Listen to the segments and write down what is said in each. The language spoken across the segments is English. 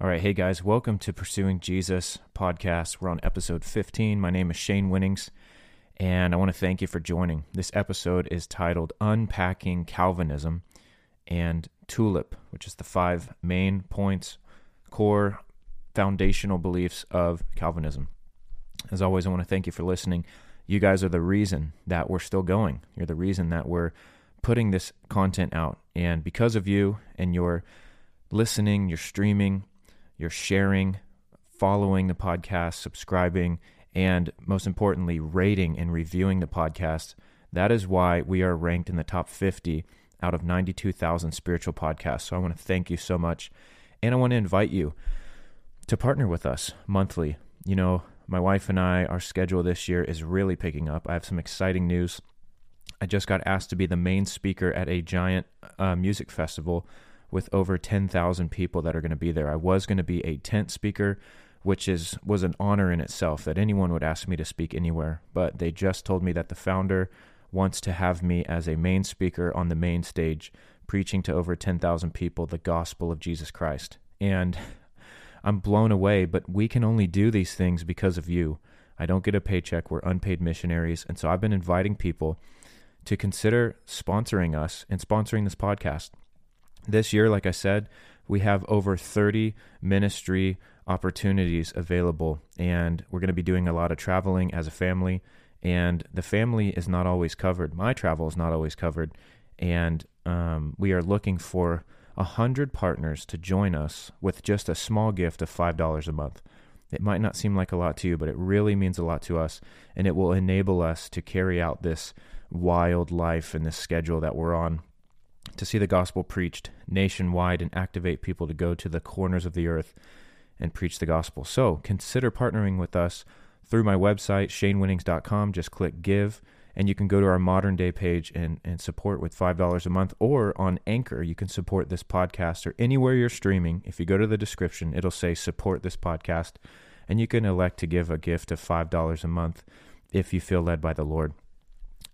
All right, hey guys, welcome to Pursuing Jesus podcast. We're on episode 15. My name is Shane Winnings, and I want to thank you for joining. This episode is titled Unpacking Calvinism and Tulip, which is the five main points, core foundational beliefs of Calvinism. As always, I want to thank you for listening. You guys are the reason that we're still going. You're the reason that we're putting this content out. And because of you and your listening, your streaming, you're sharing, following the podcast, subscribing, and most importantly, rating and reviewing the podcast. That is why we are ranked in the top 50 out of 92,000 spiritual podcasts. So I want to thank you so much. And I want to invite you to partner with us monthly. You know, my wife and I, our schedule this year is really picking up. I have some exciting news. I just got asked to be the main speaker at a giant uh, music festival with over 10,000 people that are going to be there. I was going to be a tent speaker, which is was an honor in itself that anyone would ask me to speak anywhere, but they just told me that the founder wants to have me as a main speaker on the main stage preaching to over 10,000 people the gospel of Jesus Christ. And I'm blown away, but we can only do these things because of you. I don't get a paycheck. We're unpaid missionaries. And so I've been inviting people to consider sponsoring us and sponsoring this podcast. This year, like I said, we have over 30 ministry opportunities available, and we're going to be doing a lot of traveling as a family. And the family is not always covered. My travel is not always covered. And um, we are looking for a hundred partners to join us with just a small gift of five dollars a month. It might not seem like a lot to you, but it really means a lot to us, and it will enable us to carry out this wild life and this schedule that we're on to see the gospel preached nationwide and activate people to go to the corners of the earth and preach the gospel. So consider partnering with us through my website, shanewinnings.com. Just click give, and you can go to our modern day page and, and support with $5 a month. Or on Anchor, you can support this podcast or anywhere you're streaming. If you go to the description, it'll say support this podcast, and you can elect to give a gift of $5 a month if you feel led by the Lord.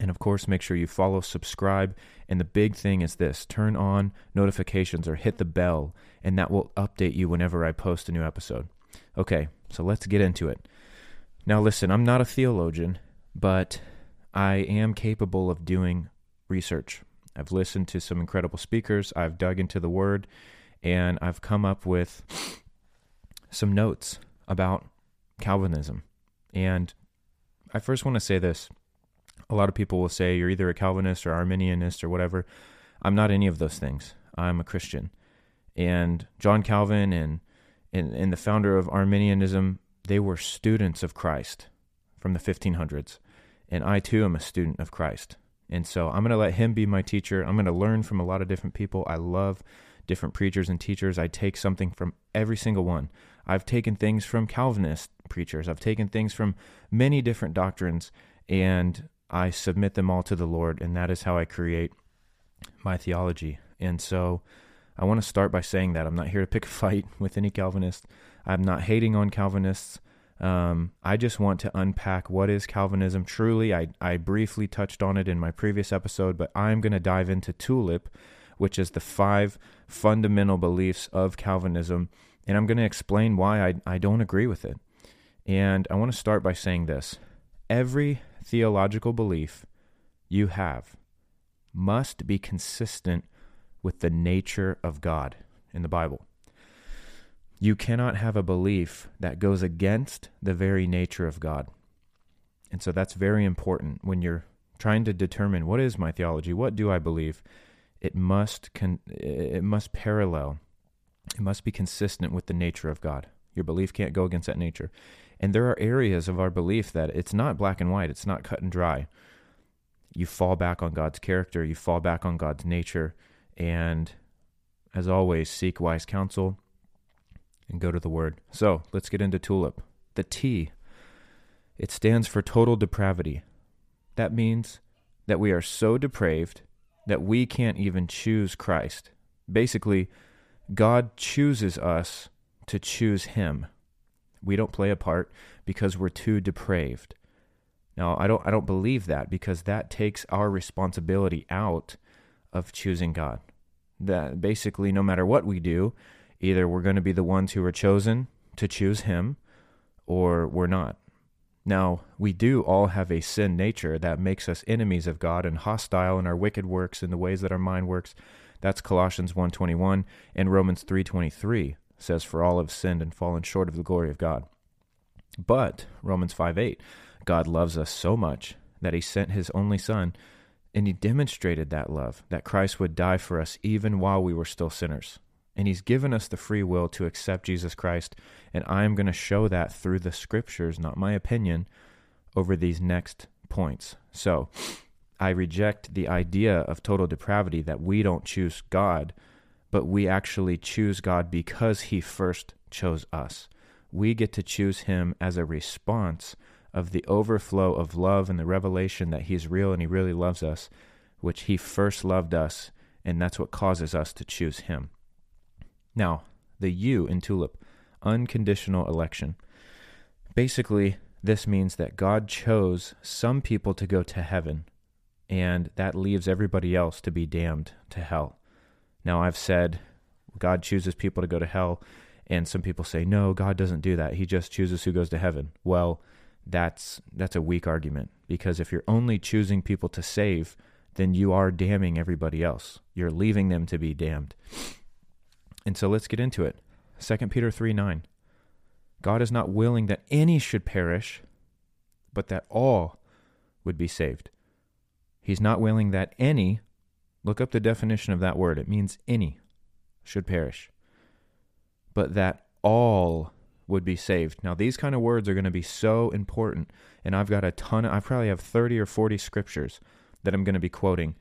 And of course, make sure you follow, subscribe. And the big thing is this turn on notifications or hit the bell, and that will update you whenever I post a new episode. Okay, so let's get into it. Now, listen, I'm not a theologian, but I am capable of doing research. I've listened to some incredible speakers, I've dug into the word, and I've come up with some notes about Calvinism. And I first want to say this a lot of people will say you're either a Calvinist or Arminianist or whatever. I'm not any of those things. I'm a Christian. And John Calvin and, and, and the founder of Arminianism, they were students of Christ from the 1500s. And I too am a student of Christ. And so I'm going to let him be my teacher. I'm going to learn from a lot of different people. I love different preachers and teachers. I take something from every single one. I've taken things from Calvinist preachers, I've taken things from many different doctrines. And I submit them all to the Lord, and that is how I create my theology. And so I want to start by saying that I'm not here to pick a fight with any Calvinist. I'm not hating on Calvinists. Um, I just want to unpack what is Calvinism truly. I, I briefly touched on it in my previous episode, but I'm going to dive into TULIP, which is the five fundamental beliefs of Calvinism, and I'm going to explain why I, I don't agree with it. And I want to start by saying this every theological belief you have must be consistent with the nature of God in the Bible. You cannot have a belief that goes against the very nature of God. And so that's very important when you're trying to determine what is my theology, what do I believe? It must con- it must parallel. It must be consistent with the nature of God. Your belief can't go against that nature. And there are areas of our belief that it's not black and white, it's not cut and dry. You fall back on God's character, you fall back on God's nature, and as always, seek wise counsel and go to the Word. So let's get into TULIP. The T, it stands for total depravity. That means that we are so depraved that we can't even choose Christ. Basically, God chooses us to choose Him. We don't play a part because we're too depraved. Now, I don't I don't believe that because that takes our responsibility out of choosing God. That basically no matter what we do, Either we're going to be the ones who are chosen to choose Him, or we're not. Now, we do all have a sin nature that makes us enemies of God and hostile in our wicked works in the ways that our mind works. That's Colossians 1:21 and Romans 3:23 says for all have sinned and fallen short of the glory of God. But Romans 5 8, God loves us so much that he sent his only son and he demonstrated that love, that Christ would die for us even while we were still sinners. And he's given us the free will to accept Jesus Christ. And I'm going to show that through the scriptures, not my opinion, over these next points. So I reject the idea of total depravity that we don't choose God, but we actually choose God because he first chose us. We get to choose him as a response of the overflow of love and the revelation that he's real and he really loves us, which he first loved us, and that's what causes us to choose him. Now, the U in TULIP, unconditional election. Basically, this means that God chose some people to go to heaven, and that leaves everybody else to be damned to hell. Now, I've said God chooses people to go to hell, and some people say, no, God doesn't do that. He just chooses who goes to heaven. Well, that's that's a weak argument because if you're only choosing people to save, then you are damning everybody else. You're leaving them to be damned. And so let's get into it. 2 Peter 3 9. God is not willing that any should perish, but that all would be saved. He's not willing that any, look up the definition of that word, it means any, should perish, but that all would be saved. Now, these kind of words are going to be so important, and I've got a ton, of, I probably have 30 or 40 scriptures that I'm going to be quoting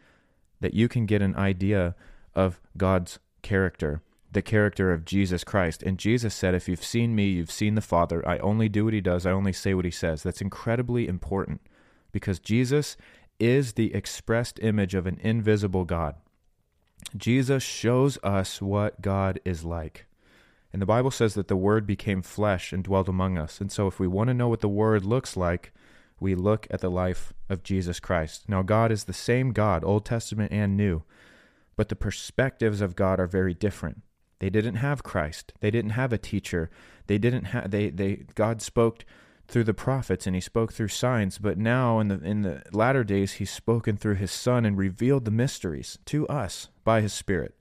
that you can get an idea of God's character the character of Jesus Christ. And Jesus said, If you've seen me, you've seen the Father. I only do what he does, I only say what he says. That's incredibly important because Jesus is the expressed image of an invisible God. Jesus shows us what God is like. And the Bible says that the Word became flesh and dwelt among us. And so, if we want to know what the Word looks like, we look at the life of Jesus Christ. Now, God is the same God, Old Testament and New, but the perspectives of God are very different. They didn't have Christ. They didn't have a teacher. They didn't have they they God spoke through the prophets and he spoke through signs, but now in the in the latter days he's spoken through his son and revealed the mysteries to us by his spirit.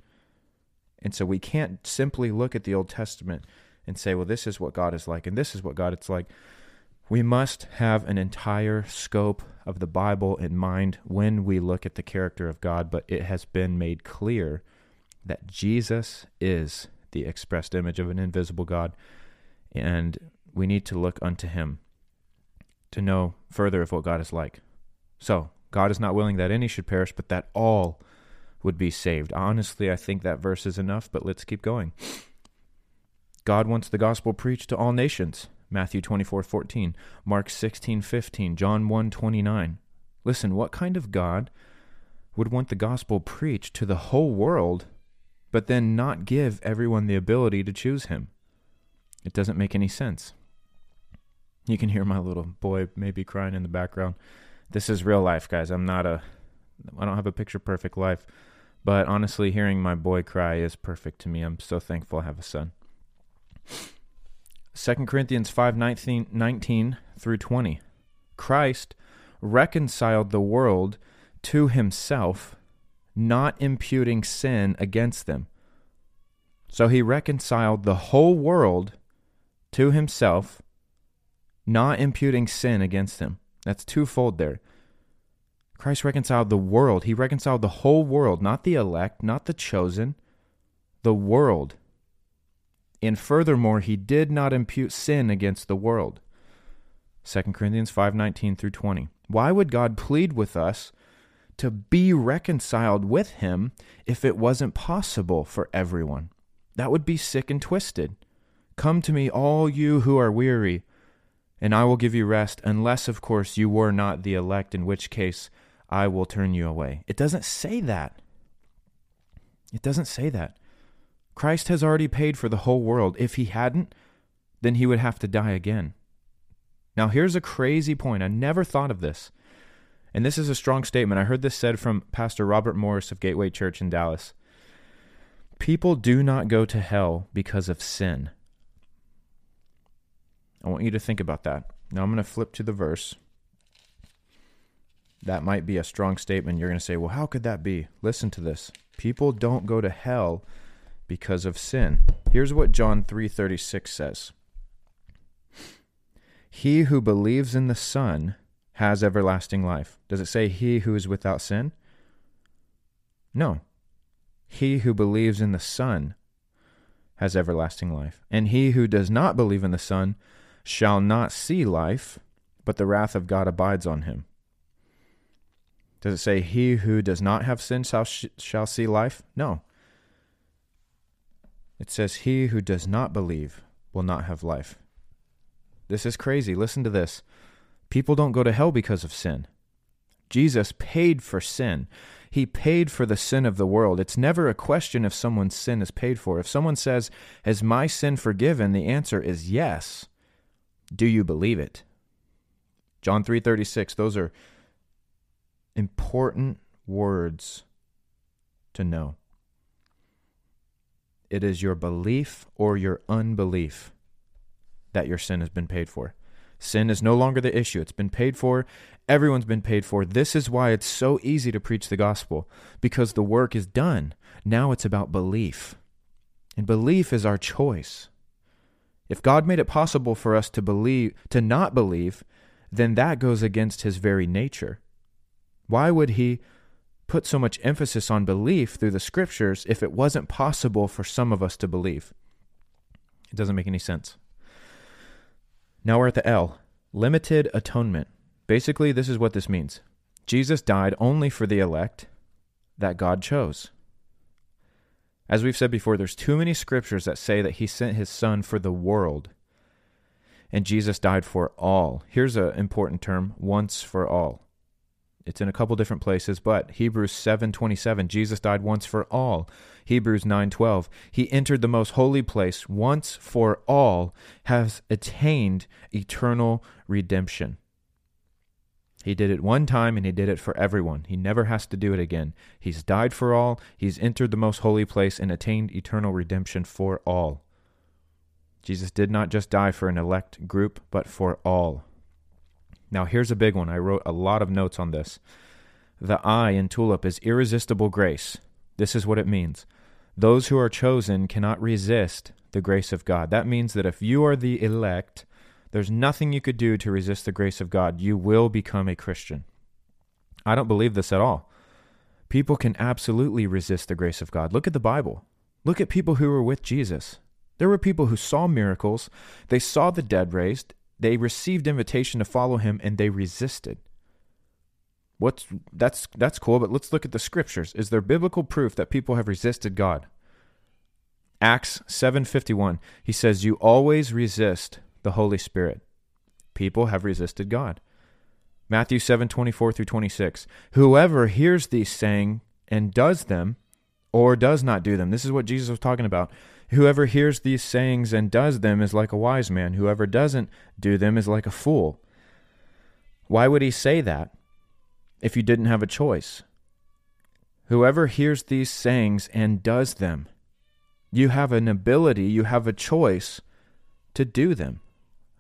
And so we can't simply look at the Old Testament and say, well, this is what God is like and this is what God is like. We must have an entire scope of the Bible in mind when we look at the character of God, but it has been made clear that Jesus is the expressed image of an invisible God, and we need to look unto him to know further of what God is like. So, God is not willing that any should perish, but that all would be saved. Honestly, I think that verse is enough, but let's keep going. God wants the gospel preached to all nations. Matthew 24, 14, Mark 16, 15, John 1, 29. Listen, what kind of God would want the gospel preached to the whole world but then not give everyone the ability to choose him. It doesn't make any sense. You can hear my little boy maybe crying in the background. This is real life, guys. I'm not a I don't have a picture perfect life, but honestly hearing my boy cry is perfect to me. I'm so thankful I have a son. 2 Corinthians 5 19, 19 through 20. Christ reconciled the world to himself not imputing sin against them. So he reconciled the whole world to himself, not imputing sin against him. That's twofold there. Christ reconciled the world. He reconciled the whole world, not the elect, not the chosen, the world. And furthermore, he did not impute sin against the world. 2 Corinthians 5:19 through 20. Why would God plead with us to be reconciled with him if it wasn't possible for everyone. That would be sick and twisted. Come to me, all you who are weary, and I will give you rest, unless, of course, you were not the elect, in which case I will turn you away. It doesn't say that. It doesn't say that. Christ has already paid for the whole world. If he hadn't, then he would have to die again. Now, here's a crazy point. I never thought of this. And this is a strong statement. I heard this said from Pastor Robert Morris of Gateway Church in Dallas. People do not go to hell because of sin. I want you to think about that. Now I'm going to flip to the verse. That might be a strong statement. You're going to say, well, how could that be? Listen to this. People don't go to hell because of sin. Here's what John 3:36 says. He who believes in the Son has everlasting life. Does it say he who is without sin? No. He who believes in the Son has everlasting life. And he who does not believe in the Son shall not see life, but the wrath of God abides on him. Does it say, He who does not have sin shall, shall see life? No. It says, He who does not believe will not have life. This is crazy. Listen to this. People don't go to hell because of sin. Jesus paid for sin. He paid for the sin of the world. It's never a question if someone's sin is paid for. If someone says, Is my sin forgiven? the answer is yes. Do you believe it? John 3:36 those are important words to know. It is your belief or your unbelief that your sin has been paid for. Sin is no longer the issue. It's been paid for. Everyone's been paid for. This is why it's so easy to preach the gospel because the work is done. Now it's about belief. And belief is our choice. If God made it possible for us to believe to not believe, then that goes against his very nature. Why would he put so much emphasis on belief through the scriptures if it wasn't possible for some of us to believe? It doesn't make any sense. Now we're at the L limited atonement. Basically, this is what this means Jesus died only for the elect that God chose. As we've said before, there's too many scriptures that say that he sent his son for the world. And Jesus died for all. Here's an important term once for all. It's in a couple different places, but Hebrews 7:27, Jesus died once for all. Hebrews 9:12, he entered the most holy place once for all, has attained eternal redemption. He did it one time and he did it for everyone. He never has to do it again. He's died for all, he's entered the most holy place and attained eternal redemption for all. Jesus did not just die for an elect group, but for all. Now, here's a big one. I wrote a lot of notes on this. The I in tulip is irresistible grace. This is what it means. Those who are chosen cannot resist the grace of God. That means that if you are the elect, there's nothing you could do to resist the grace of God. You will become a Christian. I don't believe this at all. People can absolutely resist the grace of God. Look at the Bible. Look at people who were with Jesus. There were people who saw miracles, they saw the dead raised, they received invitation to follow him and they resisted. What's that's that's cool, but let's look at the scriptures. Is there biblical proof that people have resisted God? Acts 7:51. He says you always resist the Holy Spirit. People have resisted God. Matthew 7:24 through 26. Whoever hears these saying and does them or does not do them. This is what Jesus was talking about. Whoever hears these sayings and does them is like a wise man. Whoever doesn't do them is like a fool. Why would he say that if you didn't have a choice? Whoever hears these sayings and does them, you have an ability, you have a choice to do them.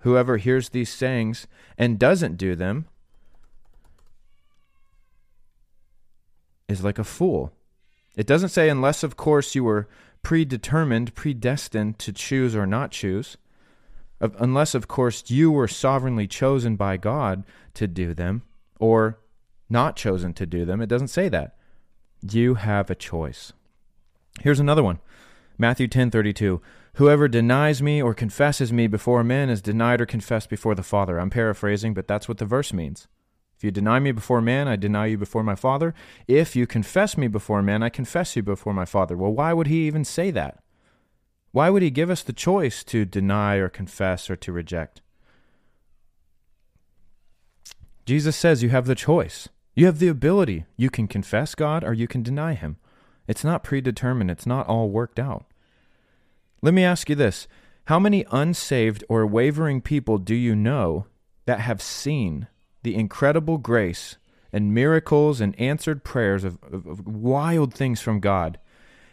Whoever hears these sayings and doesn't do them is like a fool. It doesn't say, unless, of course, you were predetermined, predestined to choose or not choose, unless, of course, you were sovereignly chosen by God to do them or not chosen to do them. It doesn't say that. You have a choice. Here's another one. Matthew 10:32 Whoever denies me or confesses me before men is denied or confessed before the Father. I'm paraphrasing, but that's what the verse means. If you deny me before man, I deny you before my Father. If you confess me before man, I confess you before my Father. Well, why would he even say that? Why would he give us the choice to deny or confess or to reject? Jesus says you have the choice. You have the ability. You can confess God or you can deny him. It's not predetermined, it's not all worked out. Let me ask you this How many unsaved or wavering people do you know that have seen the incredible grace and miracles and answered prayers of, of, of wild things from God.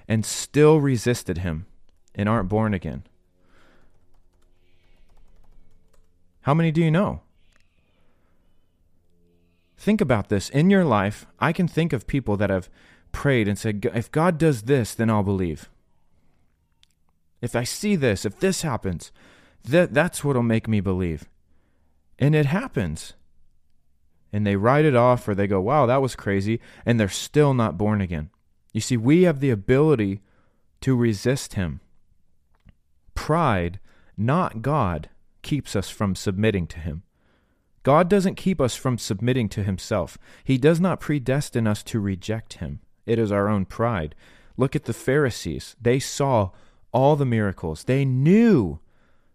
and still resisted him and aren't born again? How many do you know? Think about this. In your life, I can think of people that have prayed and said, If God does this, then I'll believe. If I see this, if this happens, that, that's what'll make me believe. And it happens. And they write it off or they go, wow, that was crazy. And they're still not born again. You see, we have the ability to resist Him. Pride, not God, keeps us from submitting to Him. God doesn't keep us from submitting to Himself. He does not predestine us to reject Him. It is our own pride. Look at the Pharisees. They saw all the miracles, they knew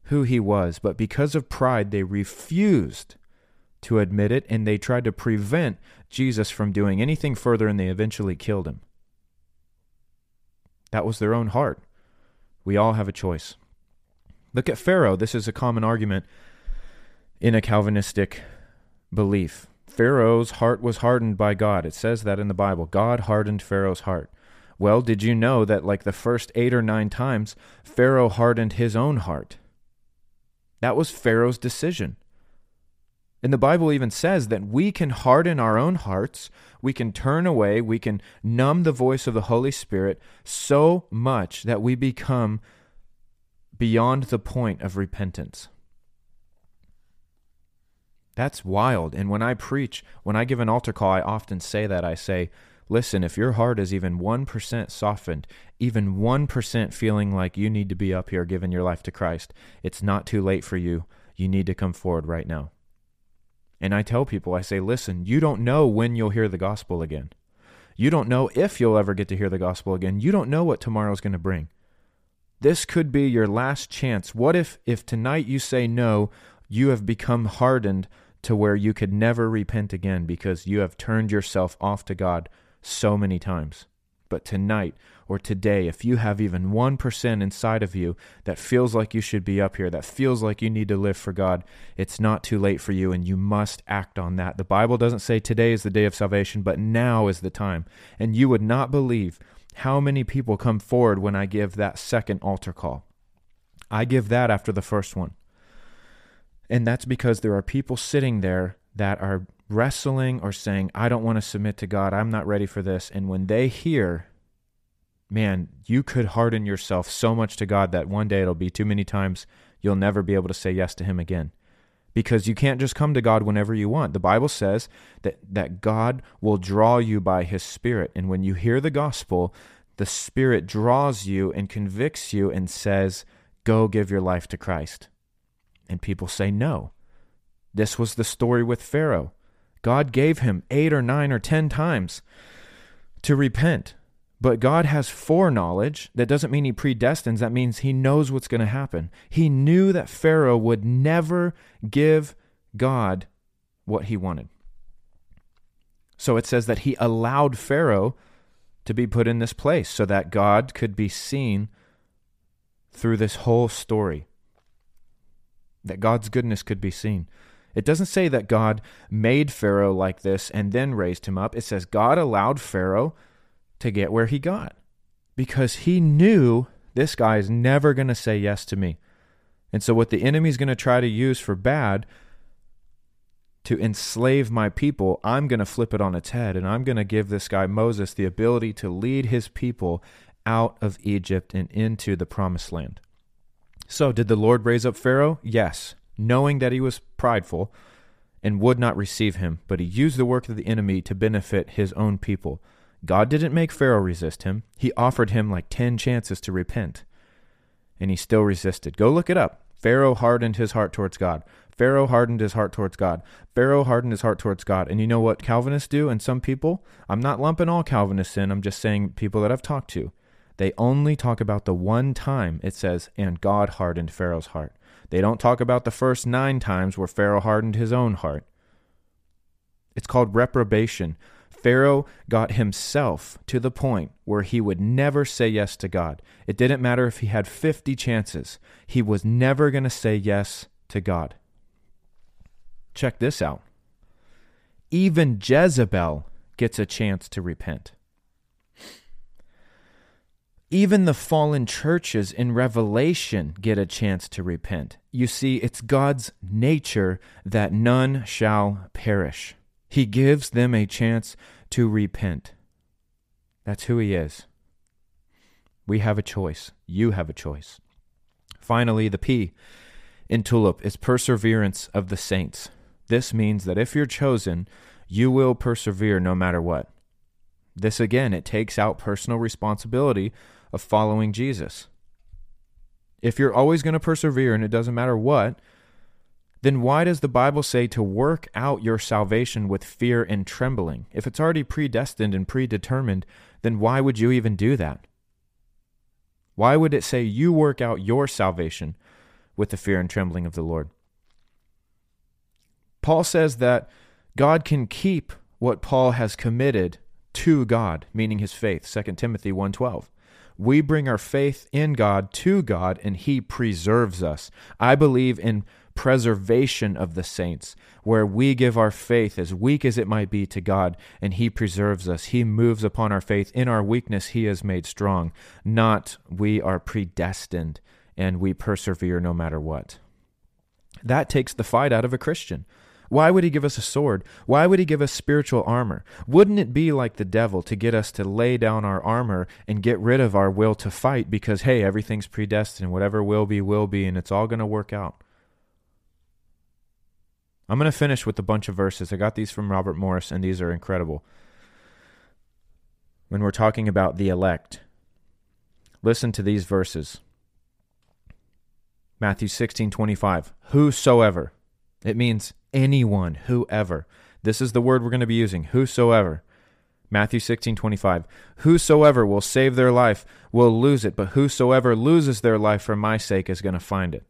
who He was, but because of pride, they refused to admit it and they tried to prevent Jesus from doing anything further and they eventually killed Him. That was their own heart. We all have a choice. Look at Pharaoh. This is a common argument in a Calvinistic belief. Pharaoh's heart was hardened by God. It says that in the Bible. God hardened Pharaoh's heart. Well, did you know that, like the first eight or nine times, Pharaoh hardened his own heart? That was Pharaoh's decision. And the Bible even says that we can harden our own hearts, we can turn away, we can numb the voice of the Holy Spirit so much that we become beyond the point of repentance. That's wild. And when I preach, when I give an altar call, I often say that. I say, listen, if your heart is even 1% softened, even 1% feeling like you need to be up here giving your life to Christ, it's not too late for you. You need to come forward right now. And I tell people, I say, listen, you don't know when you'll hear the gospel again. You don't know if you'll ever get to hear the gospel again. You don't know what tomorrow's going to bring. This could be your last chance. What if, if tonight you say no, you have become hardened to where you could never repent again because you have turned yourself off to God so many times. But tonight or today, if you have even 1% inside of you that feels like you should be up here, that feels like you need to live for God, it's not too late for you and you must act on that. The Bible doesn't say today is the day of salvation, but now is the time. And you would not believe how many people come forward when I give that second altar call. I give that after the first one. And that's because there are people sitting there that are wrestling or saying, I don't want to submit to God. I'm not ready for this. And when they hear, man, you could harden yourself so much to God that one day it'll be too many times you'll never be able to say yes to Him again. Because you can't just come to God whenever you want. The Bible says that, that God will draw you by His Spirit. And when you hear the gospel, the Spirit draws you and convicts you and says, Go give your life to Christ. And people say no. This was the story with Pharaoh. God gave him eight or nine or ten times to repent. But God has foreknowledge. That doesn't mean he predestines. That means he knows what's going to happen. He knew that Pharaoh would never give God what he wanted. So it says that he allowed Pharaoh to be put in this place so that God could be seen through this whole story that God's goodness could be seen. It doesn't say that God made Pharaoh like this and then raised him up. It says God allowed Pharaoh to get where he got because he knew this guy is never going to say yes to me. And so, what the enemy's going to try to use for bad to enslave my people, I'm going to flip it on its head and I'm going to give this guy Moses the ability to lead his people out of Egypt and into the promised land. So, did the Lord raise up Pharaoh? Yes, knowing that he was prideful and would not receive him, but he used the work of the enemy to benefit his own people. God didn't make Pharaoh resist him. He offered him like 10 chances to repent, and he still resisted. Go look it up. Pharaoh hardened his heart towards God. Pharaoh hardened his heart towards God. Pharaoh hardened his heart towards God. And you know what Calvinists do? And some people, I'm not lumping all Calvinists in, I'm just saying people that I've talked to. They only talk about the one time it says, and God hardened Pharaoh's heart. They don't talk about the first nine times where Pharaoh hardened his own heart. It's called reprobation. Pharaoh got himself to the point where he would never say yes to God. It didn't matter if he had 50 chances, he was never going to say yes to God. Check this out. Even Jezebel gets a chance to repent Even the fallen churches in Revelation get a chance to repent. You see, it's God's nature that none shall perish. He gives them a chance to repent. That's who He is. We have a choice. You have a choice. Finally, the P in TULIP is perseverance of the saints. This means that if you're chosen, you will persevere no matter what. This again, it takes out personal responsibility of following Jesus. If you're always going to persevere and it doesn't matter what, then why does the Bible say to work out your salvation with fear and trembling? If it's already predestined and predetermined, then why would you even do that? Why would it say you work out your salvation with the fear and trembling of the Lord? Paul says that God can keep what Paul has committed to God, meaning his faith, 2 Timothy 1:12. We bring our faith in God to God and he preserves us. I believe in preservation of the saints, where we give our faith, as weak as it might be, to God, and He preserves us. He moves upon our faith. In our weakness, He is made strong. Not we are predestined and we persevere no matter what. That takes the fight out of a Christian. Why would he give us a sword? Why would he give us spiritual armor? Wouldn't it be like the devil to get us to lay down our armor and get rid of our will to fight because, hey, everything's predestined, whatever will be, will be, and it's all going to work out? I'm going to finish with a bunch of verses. I got these from Robert Morris, and these are incredible. When we're talking about the elect, listen to these verses Matthew 16 25. Whosoever. It means anyone, whoever. This is the word we're going to be using. Whosoever. Matthew 16 25. Whosoever will save their life will lose it, but whosoever loses their life for my sake is going to find it.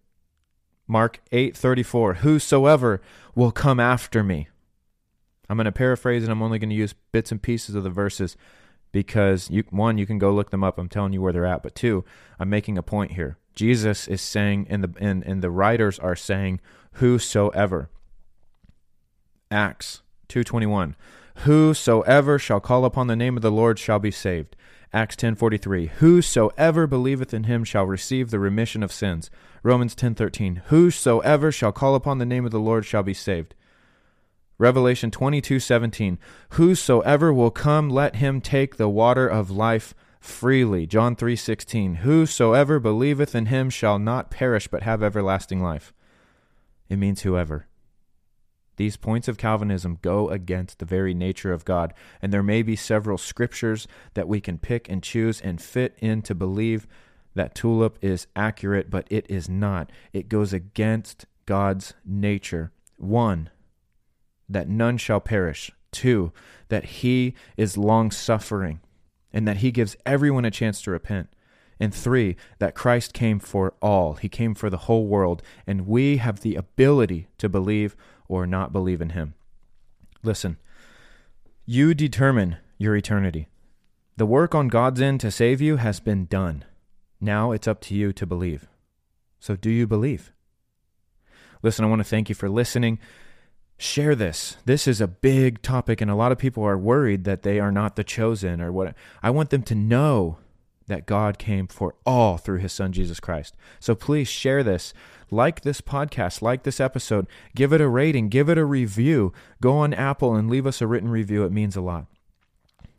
Mark 8:34 Whosoever will come after me. I'm going to paraphrase and I'm only going to use bits and pieces of the verses because you one you can go look them up. I'm telling you where they're at, but two, I'm making a point here. Jesus is saying and the and, and the writers are saying whosoever. Acts 2:21 Whosoever shall call upon the name of the Lord shall be saved. Acts 10:43 Whosoever believeth in him shall receive the remission of sins. Romans 10:13 Whosoever shall call upon the name of the Lord shall be saved. Revelation 22:17 Whosoever will come let him take the water of life freely. John 3:16 Whosoever believeth in him shall not perish but have everlasting life. It means whoever. These points of Calvinism go against the very nature of God, and there may be several scriptures that we can pick and choose and fit in to believe that tulip is accurate, but it is not. It goes against God's nature. One, that none shall perish. Two, that he is long suffering and that he gives everyone a chance to repent. And three, that Christ came for all. He came for the whole world, and we have the ability to believe or not believe in him. Listen, you determine your eternity. The work on God's end to save you has been done. Now it's up to you to believe. So, do you believe? Listen, I want to thank you for listening. Share this. This is a big topic, and a lot of people are worried that they are not the chosen or what. I want them to know that God came for all through his son Jesus Christ. So please share this. Like this podcast, like this episode, give it a rating, give it a review. Go on Apple and leave us a written review. It means a lot.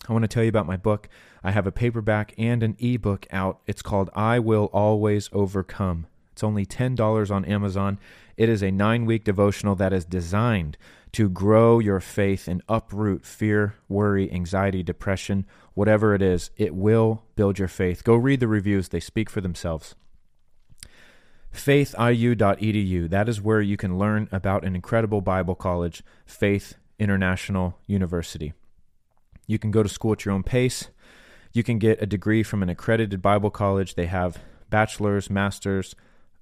I want to tell you about my book. I have a paperback and an ebook out. It's called I Will Always Overcome. It's only $10 on Amazon. It is a nine week devotional that is designed to grow your faith and uproot fear, worry, anxiety, depression, whatever it is. It will build your faith. Go read the reviews, they speak for themselves. faithiu.edu. That is where you can learn about an incredible Bible college, Faith International University. You can go to school at your own pace. You can get a degree from an accredited Bible college. They have bachelor's, master's,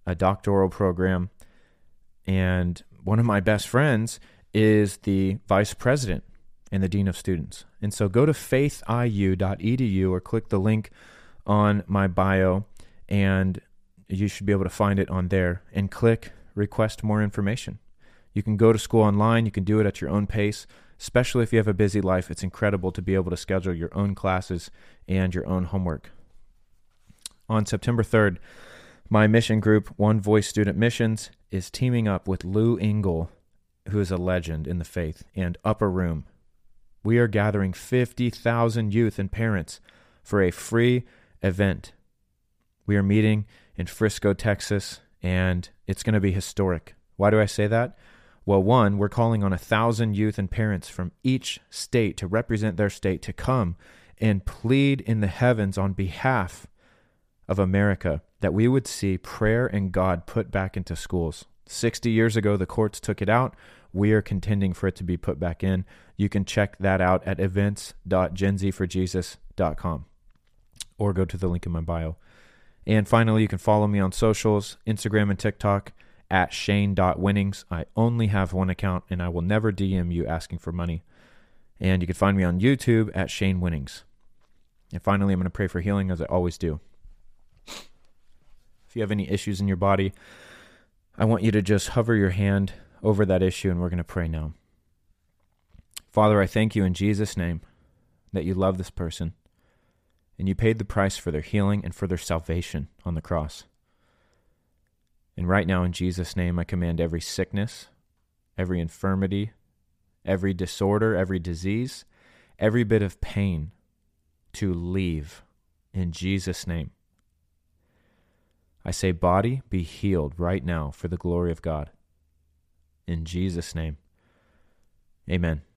a doctoral program. And one of my best friends is the vice president and the dean of students. And so go to faithiu.edu or click the link on my bio, and you should be able to find it on there and click request more information. You can go to school online, you can do it at your own pace, especially if you have a busy life. It's incredible to be able to schedule your own classes and your own homework. On September 3rd, my mission group, One Voice Student Missions, is teaming up with Lou Engle, who is a legend in the faith, and Upper Room. We are gathering 50,000 youth and parents for a free event. We are meeting in Frisco, Texas, and it's going to be historic. Why do I say that? Well, one, we're calling on a thousand youth and parents from each state to represent their state to come and plead in the heavens on behalf of America that we would see prayer and God put back into schools. 60 years ago, the courts took it out. We are contending for it to be put back in. You can check that out at events.genzforjesus.com or go to the link in my bio. And finally, you can follow me on socials Instagram and TikTok at shane.winnings. I only have one account and I will never DM you asking for money. And you can find me on YouTube at Shane Winnings. And finally, I'm going to pray for healing as I always do. If you have any issues in your body, I want you to just hover your hand over that issue and we're going to pray now. Father, I thank you in Jesus' name that you love this person and you paid the price for their healing and for their salvation on the cross. And right now, in Jesus' name, I command every sickness, every infirmity, every disorder, every disease, every bit of pain to leave in Jesus' name. I say, body, be healed right now for the glory of God. In Jesus' name, amen.